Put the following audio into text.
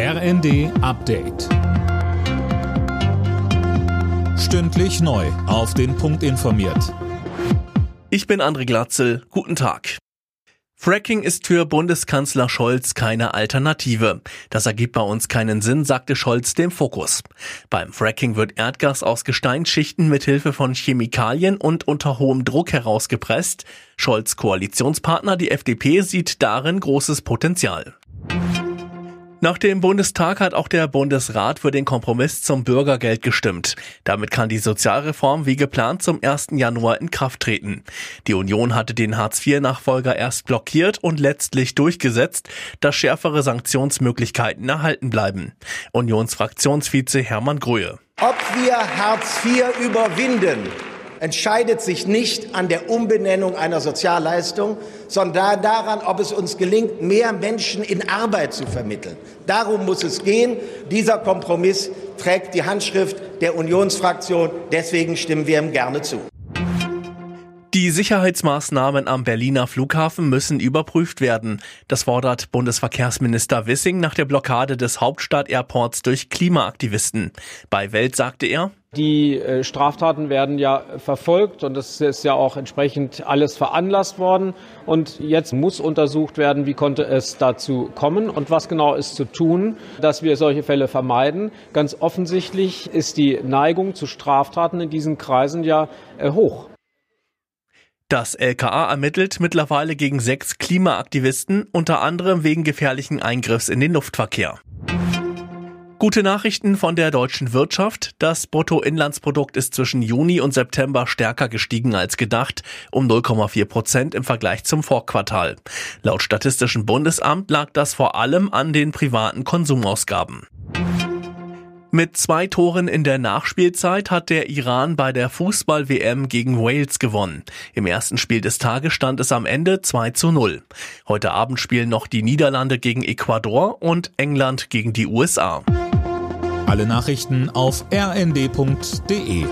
RND Update. Stündlich neu. Auf den Punkt informiert. Ich bin André Glatzel. Guten Tag. Fracking ist für Bundeskanzler Scholz keine Alternative. Das ergibt bei uns keinen Sinn, sagte Scholz dem Fokus. Beim Fracking wird Erdgas aus Gesteinsschichten mit Hilfe von Chemikalien und unter hohem Druck herausgepresst. Scholz Koalitionspartner, die FDP, sieht darin großes Potenzial. Nach dem Bundestag hat auch der Bundesrat für den Kompromiss zum Bürgergeld gestimmt. Damit kann die Sozialreform wie geplant zum 1. Januar in Kraft treten. Die Union hatte den Hartz-IV-Nachfolger erst blockiert und letztlich durchgesetzt, dass schärfere Sanktionsmöglichkeiten erhalten bleiben. Unionsfraktionsvize Hermann Gröhe. Ob wir Hartz IV überwinden, entscheidet sich nicht an der Umbenennung einer Sozialleistung, sondern daran, ob es uns gelingt, mehr Menschen in Arbeit zu vermitteln. Darum muss es gehen. Dieser Kompromiss trägt die Handschrift der Unionsfraktion. Deswegen stimmen wir ihm gerne zu. Die Sicherheitsmaßnahmen am Berliner Flughafen müssen überprüft werden. Das fordert Bundesverkehrsminister Wissing nach der Blockade des Hauptstadt-Airports durch Klimaaktivisten. Bei Welt sagte er, die äh, Straftaten werden ja verfolgt und es ist ja auch entsprechend alles veranlasst worden. Und jetzt muss untersucht werden, wie konnte es dazu kommen und was genau ist zu tun, dass wir solche Fälle vermeiden. Ganz offensichtlich ist die Neigung zu Straftaten in diesen Kreisen ja äh, hoch. Das LKA ermittelt mittlerweile gegen sechs Klimaaktivisten, unter anderem wegen gefährlichen Eingriffs in den Luftverkehr. Gute Nachrichten von der deutschen Wirtschaft. Das Bruttoinlandsprodukt ist zwischen Juni und September stärker gestiegen als gedacht, um 0,4 Prozent im Vergleich zum Vorquartal. Laut Statistischem Bundesamt lag das vor allem an den privaten Konsumausgaben. Mit zwei Toren in der Nachspielzeit hat der Iran bei der Fußball-WM gegen Wales gewonnen. Im ersten Spiel des Tages stand es am Ende 2 zu 0. Heute Abend spielen noch die Niederlande gegen Ecuador und England gegen die USA. Alle Nachrichten auf rnd.de